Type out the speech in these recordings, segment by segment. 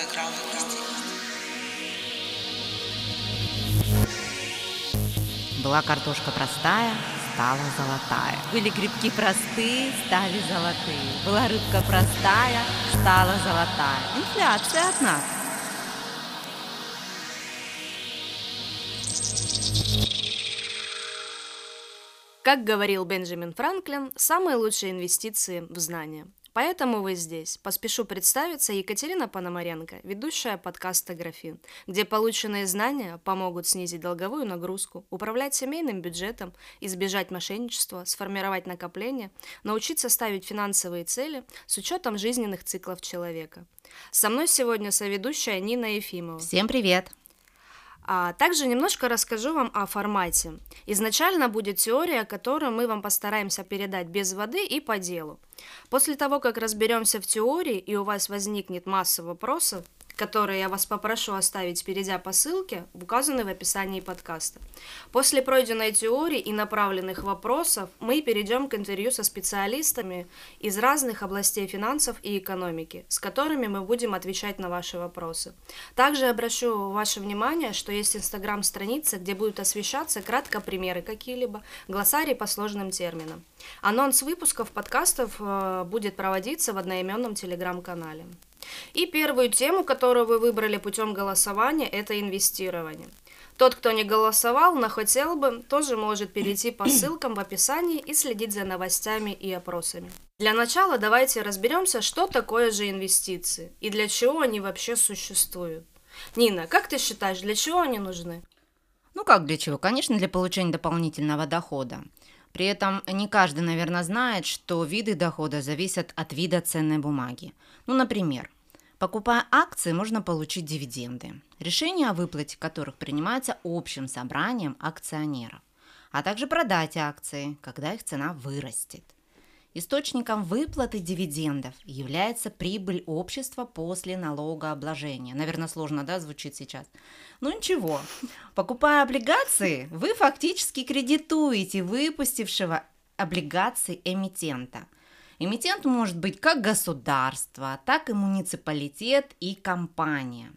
финансовой грамотности. Была картошка простая, стала золотая. Были грибки простые, стали золотые. Была рыбка простая, стала золотая. Инфляция, однако. Как говорил Бенджамин Франклин, самые лучшие инвестиции в знания. Поэтому вы здесь. Поспешу представиться Екатерина Пономаренко, ведущая подкаста «Графин», где полученные знания помогут снизить долговую нагрузку, управлять семейным бюджетом, избежать мошенничества, сформировать накопление, научиться ставить финансовые цели с учетом жизненных циклов человека. Со мной сегодня соведущая Нина Ефимова. Всем привет! А также немножко расскажу вам о формате. Изначально будет теория, которую мы вам постараемся передать без воды и по делу. После того, как разберемся в теории и у вас возникнет масса вопросов, которые я вас попрошу оставить, перейдя по ссылке, указанной в описании подкаста. После пройденной теории и направленных вопросов мы перейдем к интервью со специалистами из разных областей финансов и экономики, с которыми мы будем отвечать на ваши вопросы. Также обращу ваше внимание, что есть инстаграм-страница, где будут освещаться кратко примеры какие-либо, глоссарий по сложным терминам. Анонс выпусков подкастов э, будет проводиться в одноименном телеграм-канале. И первую тему, которую вы выбрали путем голосования, это инвестирование. Тот, кто не голосовал, но хотел бы, тоже может перейти по ссылкам в описании и следить за новостями и опросами. Для начала давайте разберемся, что такое же инвестиции и для чего они вообще существуют. Нина, как ты считаешь, для чего они нужны? Ну как для чего? Конечно, для получения дополнительного дохода. При этом не каждый, наверное, знает, что виды дохода зависят от вида ценной бумаги. Ну, например, покупая акции, можно получить дивиденды, решение о выплате которых принимается общим собранием акционеров, а также продать акции, когда их цена вырастет. Источником выплаты дивидендов является прибыль общества после налогообложения. Наверное, сложно, да, звучит сейчас. Ну ничего, покупая облигации, вы фактически кредитуете выпустившего облигации эмитента. Эмитент может быть как государство, так и муниципалитет и компания.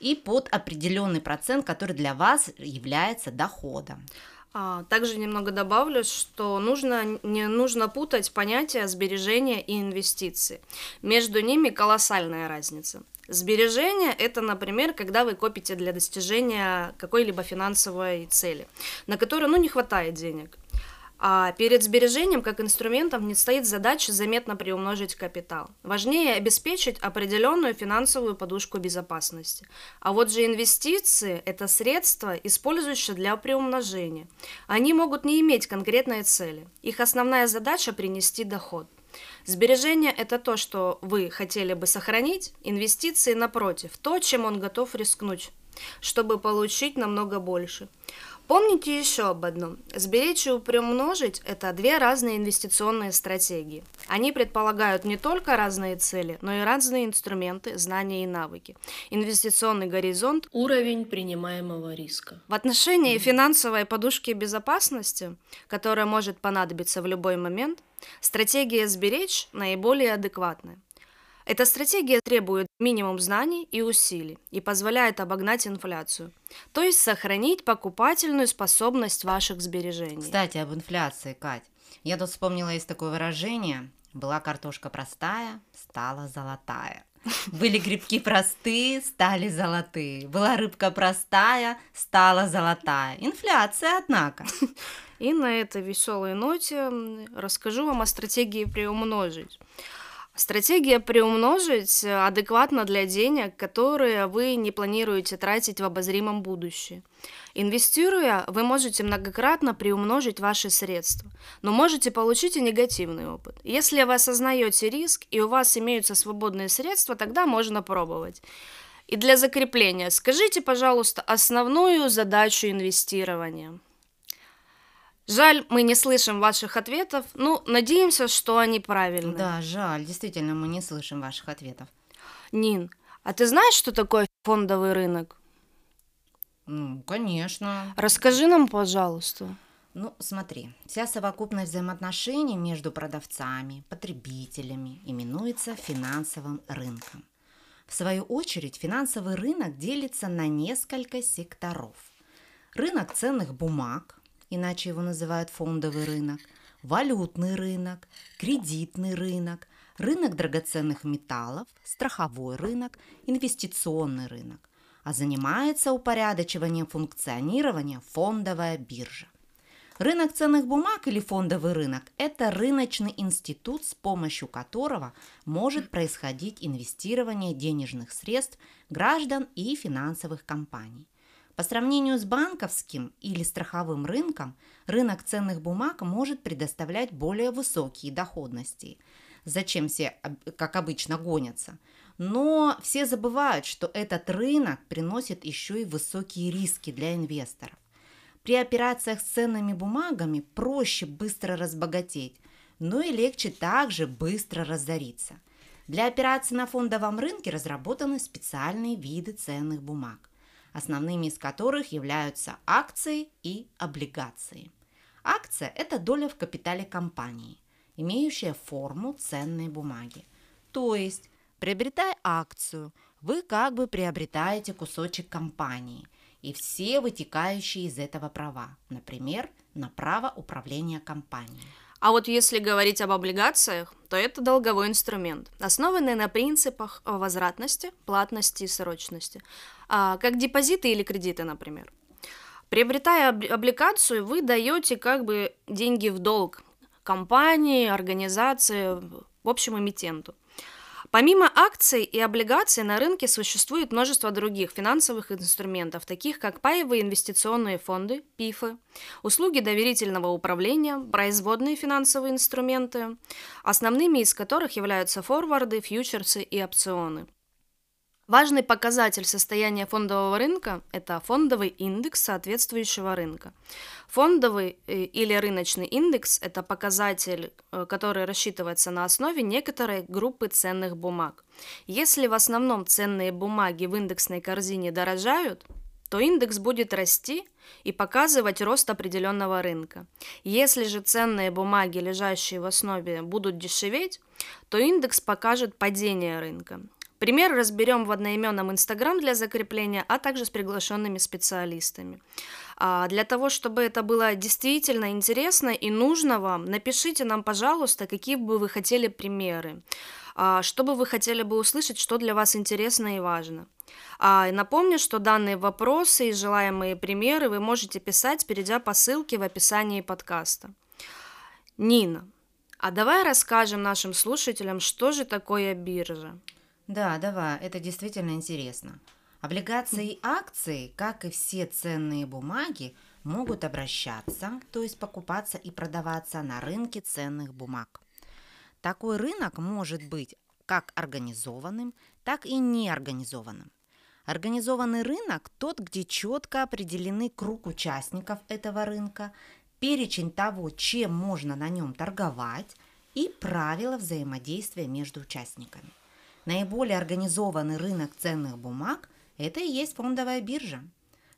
И под определенный процент, который для вас является доходом. А, также немного добавлю, что нужно, не нужно путать понятия сбережения и инвестиции. Между ними колоссальная разница. Сбережение – это, например, когда вы копите для достижения какой-либо финансовой цели, на которую ну, не хватает денег. А перед сбережением как инструментом не стоит задача заметно приумножить капитал. Важнее обеспечить определенную финансовую подушку безопасности. А вот же инвестиции – это средства, использующие для приумножения. Они могут не иметь конкретной цели. Их основная задача – принести доход. Сбережение – это то, что вы хотели бы сохранить, инвестиции, напротив, то, чем он готов рискнуть, чтобы получить намного больше. Помните еще об одном. Сберечь и приумножить – это две разные инвестиционные стратегии. Они предполагают не только разные цели, но и разные инструменты, знания и навыки. Инвестиционный горизонт – уровень принимаемого риска. В отношении финансовой подушки безопасности, которая может понадобиться в любой момент, стратегия «сберечь» наиболее адекватная. Эта стратегия требует минимум знаний и усилий и позволяет обогнать инфляцию, то есть сохранить покупательную способность ваших сбережений. Кстати, об инфляции, Кать. Я тут вспомнила, есть такое выражение. Была картошка простая, стала золотая. Были грибки простые, стали золотые. Была рыбка простая, стала золотая. Инфляция, однако. И на этой веселой ноте расскажу вам о стратегии приумножить. Стратегия приумножить адекватно для денег, которые вы не планируете тратить в обозримом будущем. Инвестируя, вы можете многократно приумножить ваши средства, но можете получить и негативный опыт. Если вы осознаете риск и у вас имеются свободные средства, тогда можно пробовать. И для закрепления скажите, пожалуйста, основную задачу инвестирования – Жаль, мы не слышим ваших ответов. Ну, надеемся, что они правильные. Да, жаль, действительно, мы не слышим ваших ответов. Нин, а ты знаешь, что такое фондовый рынок? Ну, конечно. Расскажи нам, пожалуйста. Ну, смотри, вся совокупность взаимоотношений между продавцами, потребителями именуется финансовым рынком. В свою очередь, финансовый рынок делится на несколько секторов. Рынок ценных бумаг, иначе его называют фондовый рынок, валютный рынок, кредитный рынок, рынок драгоценных металлов, страховой рынок, инвестиционный рынок, а занимается упорядочиванием функционирования фондовая биржа. Рынок ценных бумаг или фондовый рынок – это рыночный институт, с помощью которого может происходить инвестирование денежных средств граждан и финансовых компаний. По сравнению с банковским или страховым рынком, рынок ценных бумаг может предоставлять более высокие доходности. Зачем все, как обычно, гонятся? Но все забывают, что этот рынок приносит еще и высокие риски для инвесторов. При операциях с ценными бумагами проще быстро разбогатеть, но и легче также быстро разориться. Для операций на фондовом рынке разработаны специальные виды ценных бумаг, основными из которых являются акции и облигации. Акция – это доля в капитале компании, имеющая форму ценной бумаги. То есть, приобретая акцию, вы как бы приобретаете кусочек компании – и все вытекающие из этого права, например, на право управления компанией. А вот если говорить об облигациях, то это долговой инструмент, основанный на принципах возвратности, платности и срочности, а, как депозиты или кредиты, например. Приобретая облигацию, вы даете как бы деньги в долг компании, организации, в общем, эмитенту – Помимо акций и облигаций на рынке существует множество других финансовых инструментов, таких как паевые инвестиционные фонды, ПИФы, услуги доверительного управления, производные финансовые инструменты, основными из которых являются форварды, фьючерсы и опционы. Важный показатель состояния фондового рынка – это фондовый индекс соответствующего рынка. Фондовый э, или рыночный индекс – это показатель, э, который рассчитывается на основе некоторой группы ценных бумаг. Если в основном ценные бумаги в индексной корзине дорожают, то индекс будет расти и показывать рост определенного рынка. Если же ценные бумаги, лежащие в основе, будут дешеветь, то индекс покажет падение рынка. Пример разберем в одноименном Инстаграм для закрепления, а также с приглашенными специалистами. А для того, чтобы это было действительно интересно и нужно вам, напишите нам, пожалуйста, какие бы вы хотели примеры, а, что бы вы хотели бы услышать, что для вас интересно и важно. А, напомню, что данные вопросы и желаемые примеры вы можете писать, перейдя по ссылке в описании подкаста. Нина, а давай расскажем нашим слушателям, что же такое биржа. Да, давай, это действительно интересно. Облигации и акции, как и все ценные бумаги, могут обращаться, то есть покупаться и продаваться на рынке ценных бумаг. Такой рынок может быть как организованным, так и неорганизованным. Организованный рынок – тот, где четко определены круг участников этого рынка, перечень того, чем можно на нем торговать и правила взаимодействия между участниками – Наиболее организованный рынок ценных бумаг – это и есть фондовая биржа.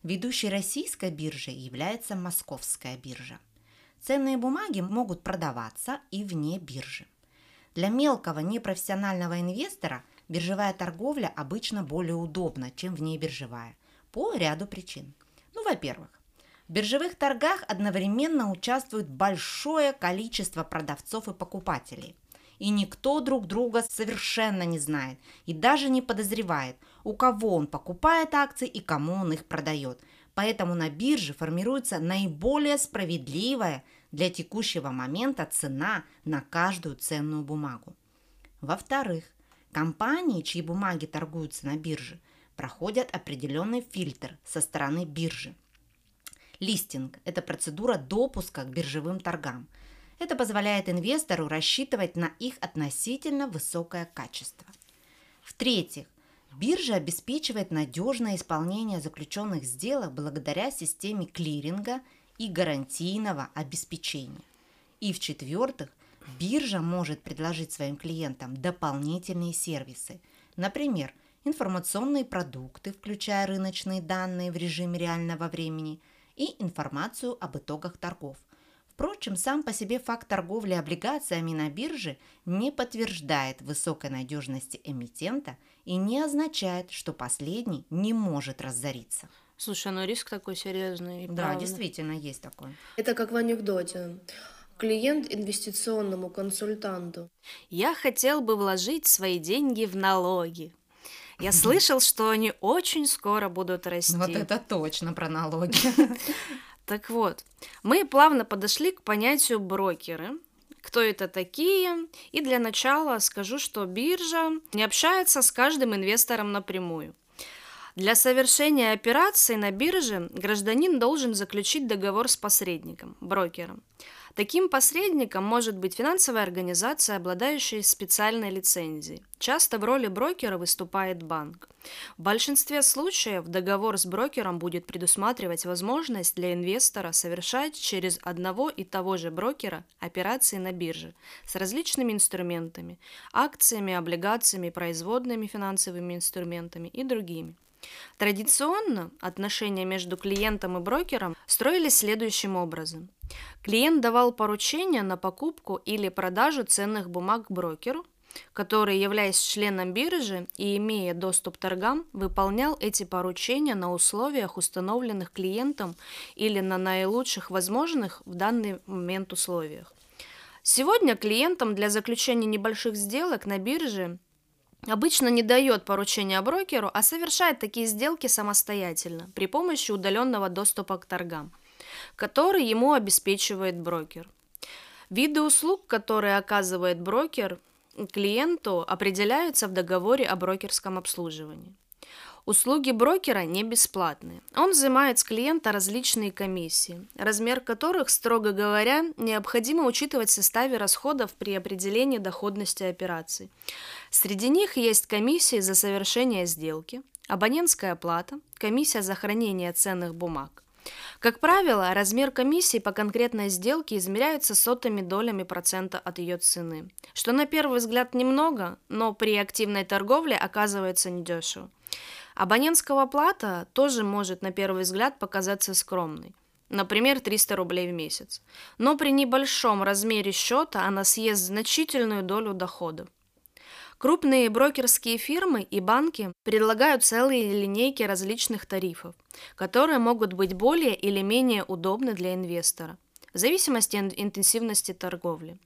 Ведущей российской биржей является Московская биржа. Ценные бумаги могут продаваться и вне биржи. Для мелкого непрофессионального инвестора биржевая торговля обычно более удобна, чем внебиржевая, по ряду причин. Ну, во-первых, в биржевых торгах одновременно участвует большое количество продавцов и покупателей – и никто друг друга совершенно не знает и даже не подозревает, у кого он покупает акции и кому он их продает. Поэтому на бирже формируется наиболее справедливая для текущего момента цена на каждую ценную бумагу. Во-вторых, компании, чьи бумаги торгуются на бирже, проходят определенный фильтр со стороны биржи. Листинг – это процедура допуска к биржевым торгам – это позволяет инвестору рассчитывать на их относительно высокое качество. В-третьих, биржа обеспечивает надежное исполнение заключенных сделок благодаря системе клиринга и гарантийного обеспечения. И в-четвертых, биржа может предложить своим клиентам дополнительные сервисы, например, информационные продукты, включая рыночные данные в режиме реального времени, и информацию об итогах торгов, Впрочем, сам по себе факт торговли облигациями на бирже не подтверждает высокой надежности эмитента и не означает, что последний не может разориться. Слушай, ну риск такой серьезный. Да, правда. действительно, есть такой. Это как в анекдоте. Клиент инвестиционному консультанту. Я хотел бы вложить свои деньги в налоги. Я слышал, что они очень скоро будут расти. Вот это точно про налоги. Так вот, мы плавно подошли к понятию брокеры. Кто это такие? И для начала скажу, что биржа не общается с каждым инвестором напрямую. Для совершения операции на бирже гражданин должен заключить договор с посредником, брокером. Таким посредником может быть финансовая организация, обладающая специальной лицензией. Часто в роли брокера выступает банк. В большинстве случаев договор с брокером будет предусматривать возможность для инвестора совершать через одного и того же брокера операции на бирже с различными инструментами, акциями, облигациями, производными финансовыми инструментами и другими. Традиционно отношения между клиентом и брокером строились следующим образом. Клиент давал поручение на покупку или продажу ценных бумаг брокеру, который, являясь членом биржи и имея доступ к торгам, выполнял эти поручения на условиях, установленных клиентом или на наилучших возможных в данный момент условиях. Сегодня клиентам для заключения небольших сделок на бирже обычно не дает поручения брокеру, а совершает такие сделки самостоятельно при помощи удаленного доступа к торгам, который ему обеспечивает брокер. Виды услуг, которые оказывает брокер клиенту, определяются в договоре о брокерском обслуживании. Услуги брокера не бесплатные. Он взимает с клиента различные комиссии, размер которых, строго говоря, необходимо учитывать в составе расходов при определении доходности операций. Среди них есть комиссии за совершение сделки, абонентская плата, комиссия за хранение ценных бумаг. Как правило, размер комиссии по конкретной сделке измеряется сотыми долями процента от ее цены, что на первый взгляд немного, но при активной торговле оказывается недешево. Абонентская плата тоже может на первый взгляд показаться скромной. Например, 300 рублей в месяц. Но при небольшом размере счета она съест значительную долю дохода. Крупные брокерские фирмы и банки предлагают целые линейки различных тарифов, которые могут быть более или менее удобны для инвестора, в зависимости от интенсивности торговли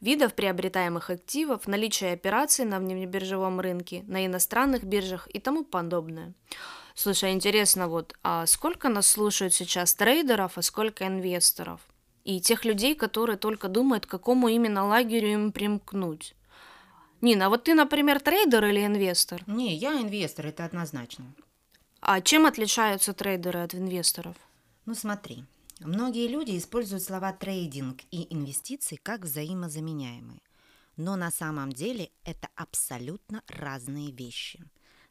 видов приобретаемых активов, наличие операций на внебиржевом рынке, на иностранных биржах и тому подобное. Слушай, интересно, вот, а сколько нас слушают сейчас трейдеров, а сколько инвесторов? И тех людей, которые только думают, к какому именно лагерю им примкнуть. Нина, а вот ты, например, трейдер или инвестор? Не, я инвестор, это однозначно. А чем отличаются трейдеры от инвесторов? Ну смотри, Многие люди используют слова трейдинг и инвестиции как взаимозаменяемые. Но на самом деле это абсолютно разные вещи.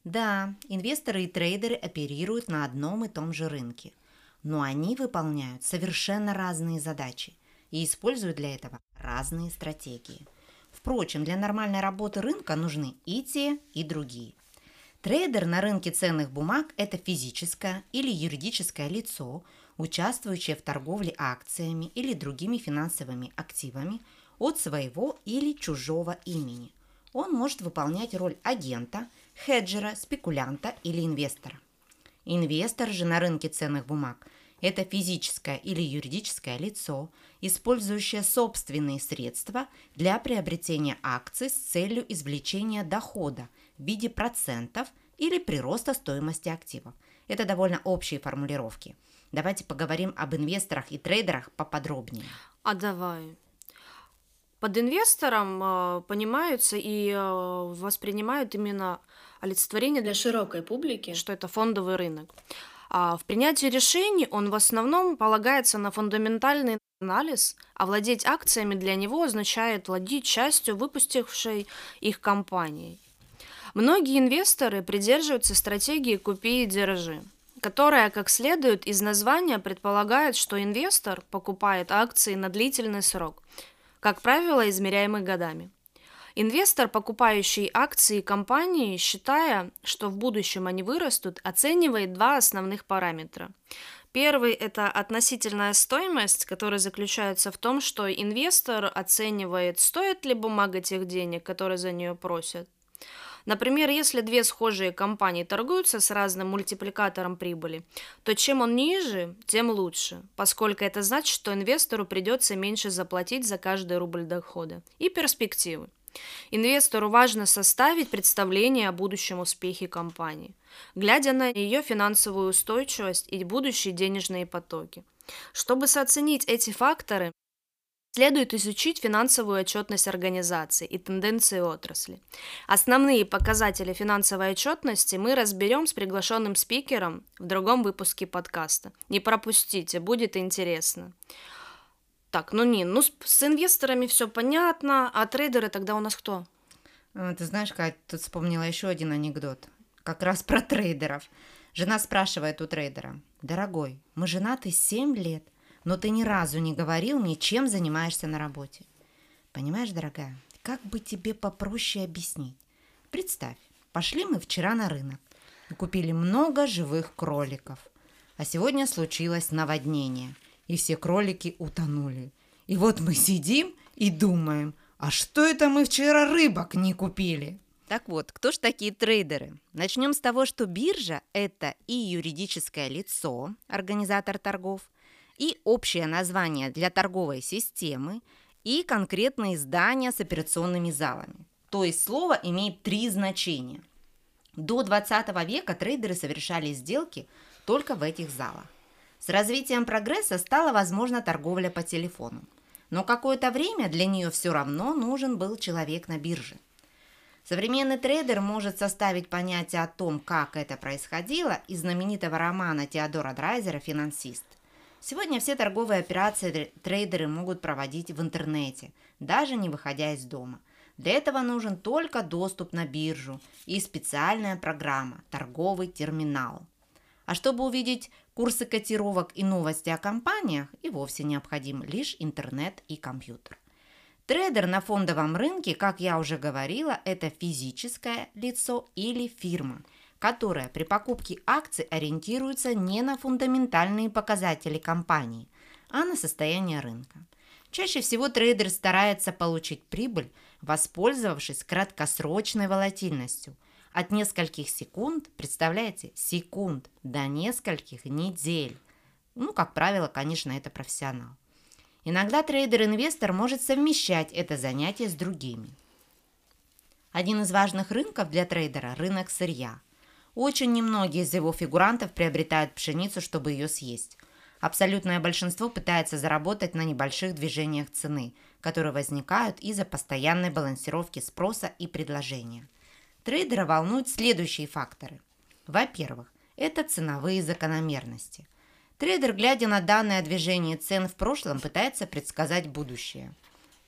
Да, инвесторы и трейдеры оперируют на одном и том же рынке, но они выполняют совершенно разные задачи и используют для этого разные стратегии. Впрочем, для нормальной работы рынка нужны и те, и другие. Трейдер на рынке ценных бумаг – это физическое или юридическое лицо – участвующие в торговле акциями или другими финансовыми активами от своего или чужого имени. Он может выполнять роль агента, хеджера, спекулянта или инвестора. Инвестор же на рынке ценных бумаг – это физическое или юридическое лицо, использующее собственные средства для приобретения акций с целью извлечения дохода в виде процентов или прироста стоимости активов. Это довольно общие формулировки – Давайте поговорим об инвесторах и трейдерах поподробнее. А давай. Под инвестором э, понимаются и э, воспринимают именно олицетворение для широкой публики, что это фондовый рынок. А в принятии решений он в основном полагается на фундаментальный анализ, а владеть акциями для него означает владеть частью выпустившей их компании. Многие инвесторы придерживаются стратегии «купи и держи», которая, как следует из названия, предполагает, что инвестор покупает акции на длительный срок, как правило, измеряемый годами. Инвестор, покупающий акции компании, считая, что в будущем они вырастут, оценивает два основных параметра. Первый – это относительная стоимость, которая заключается в том, что инвестор оценивает, стоит ли бумага тех денег, которые за нее просят. Например, если две схожие компании торгуются с разным мультипликатором прибыли, то чем он ниже, тем лучше, поскольку это значит, что инвестору придется меньше заплатить за каждый рубль дохода. И перспективы. Инвестору важно составить представление о будущем успехе компании, глядя на ее финансовую устойчивость и будущие денежные потоки. Чтобы сооценить эти факторы, Следует изучить финансовую отчетность организации и тенденции отрасли. Основные показатели финансовой отчетности мы разберем с приглашенным спикером в другом выпуске подкаста. Не пропустите, будет интересно. Так, ну не, ну с, с инвесторами все понятно, а трейдеры тогда у нас кто? А, ты знаешь, Кать, тут вспомнила еще один анекдот. Как раз про трейдеров. Жена спрашивает у трейдера. Дорогой, мы женаты 7 лет – но ты ни разу не говорил мне, чем занимаешься на работе. Понимаешь, дорогая, как бы тебе попроще объяснить? Представь, пошли мы вчера на рынок и купили много живых кроликов. А сегодня случилось наводнение, и все кролики утонули. И вот мы сидим и думаем, а что это мы вчера рыбок не купили? Так вот, кто ж такие трейдеры? Начнем с того, что биржа – это и юридическое лицо, организатор торгов – и общее название для торговой системы, и конкретные здания с операционными залами. То есть слово имеет три значения. До 20 века трейдеры совершали сделки только в этих залах. С развитием прогресса стала возможна торговля по телефону. Но какое-то время для нее все равно нужен был человек на бирже. Современный трейдер может составить понятие о том, как это происходило, из знаменитого романа Теодора Драйзера «Финансист». Сегодня все торговые операции трейдеры могут проводить в интернете, даже не выходя из дома. Для этого нужен только доступ на биржу и специальная программа – торговый терминал. А чтобы увидеть курсы котировок и новости о компаниях, и вовсе необходим лишь интернет и компьютер. Трейдер на фондовом рынке, как я уже говорила, это физическое лицо или фирма – которая при покупке акций ориентируется не на фундаментальные показатели компании, а на состояние рынка. Чаще всего трейдер старается получить прибыль, воспользовавшись краткосрочной волатильностью от нескольких секунд, представляете, секунд до нескольких недель. Ну, как правило, конечно, это профессионал. Иногда трейдер-инвестор может совмещать это занятие с другими. Один из важных рынков для трейдера – рынок сырья – очень немногие из его фигурантов приобретают пшеницу, чтобы ее съесть. Абсолютное большинство пытается заработать на небольших движениях цены, которые возникают из-за постоянной балансировки спроса и предложения. Трейдера волнуют следующие факторы. Во-первых, это ценовые закономерности. Трейдер, глядя на данное движение цен в прошлом, пытается предсказать будущее.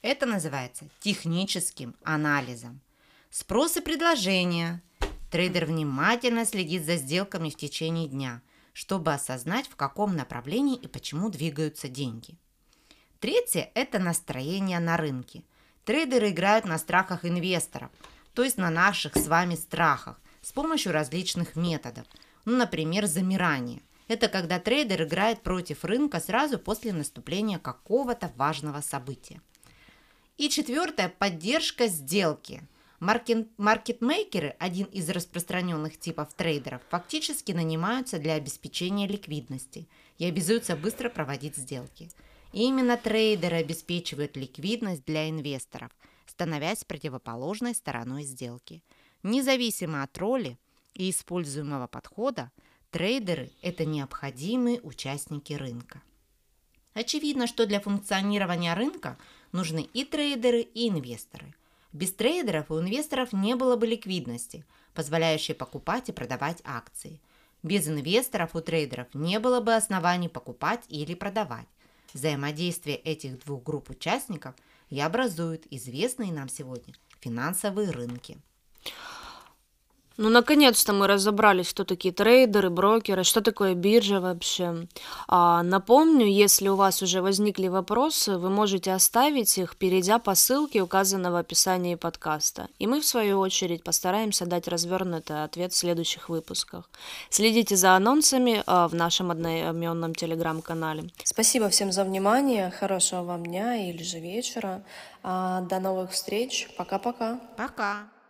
Это называется техническим анализом. Спрос и предложение – Трейдер внимательно следит за сделками в течение дня, чтобы осознать, в каком направлении и почему двигаются деньги. Третье – это настроение на рынке. Трейдеры играют на страхах инвесторов, то есть на наших с вами страхах, с помощью различных методов. Ну, например, замирание. Это когда трейдер играет против рынка сразу после наступления какого-то важного события. И четвертое – поддержка сделки. Маркетмейкеры, один из распространенных типов трейдеров, фактически нанимаются для обеспечения ликвидности и обязуются быстро проводить сделки. И именно трейдеры обеспечивают ликвидность для инвесторов, становясь противоположной стороной сделки. Независимо от роли и используемого подхода, трейдеры – это необходимые участники рынка. Очевидно, что для функционирования рынка нужны и трейдеры, и инвесторы – без трейдеров у инвесторов не было бы ликвидности, позволяющей покупать и продавать акции. Без инвесторов у трейдеров не было бы оснований покупать или продавать. Взаимодействие этих двух групп участников и образуют известные нам сегодня финансовые рынки. Ну, наконец-то мы разобрались, кто такие трейдеры, брокеры, что такое биржа вообще. А, напомню, если у вас уже возникли вопросы, вы можете оставить их, перейдя по ссылке, указанной в описании подкаста. И мы, в свою очередь, постараемся дать развернутый ответ в следующих выпусках. Следите за анонсами а, в нашем одноименном телеграм-канале. Спасибо всем за внимание, хорошего вам дня или же вечера. А, До новых встреч, пока-пока. Пока!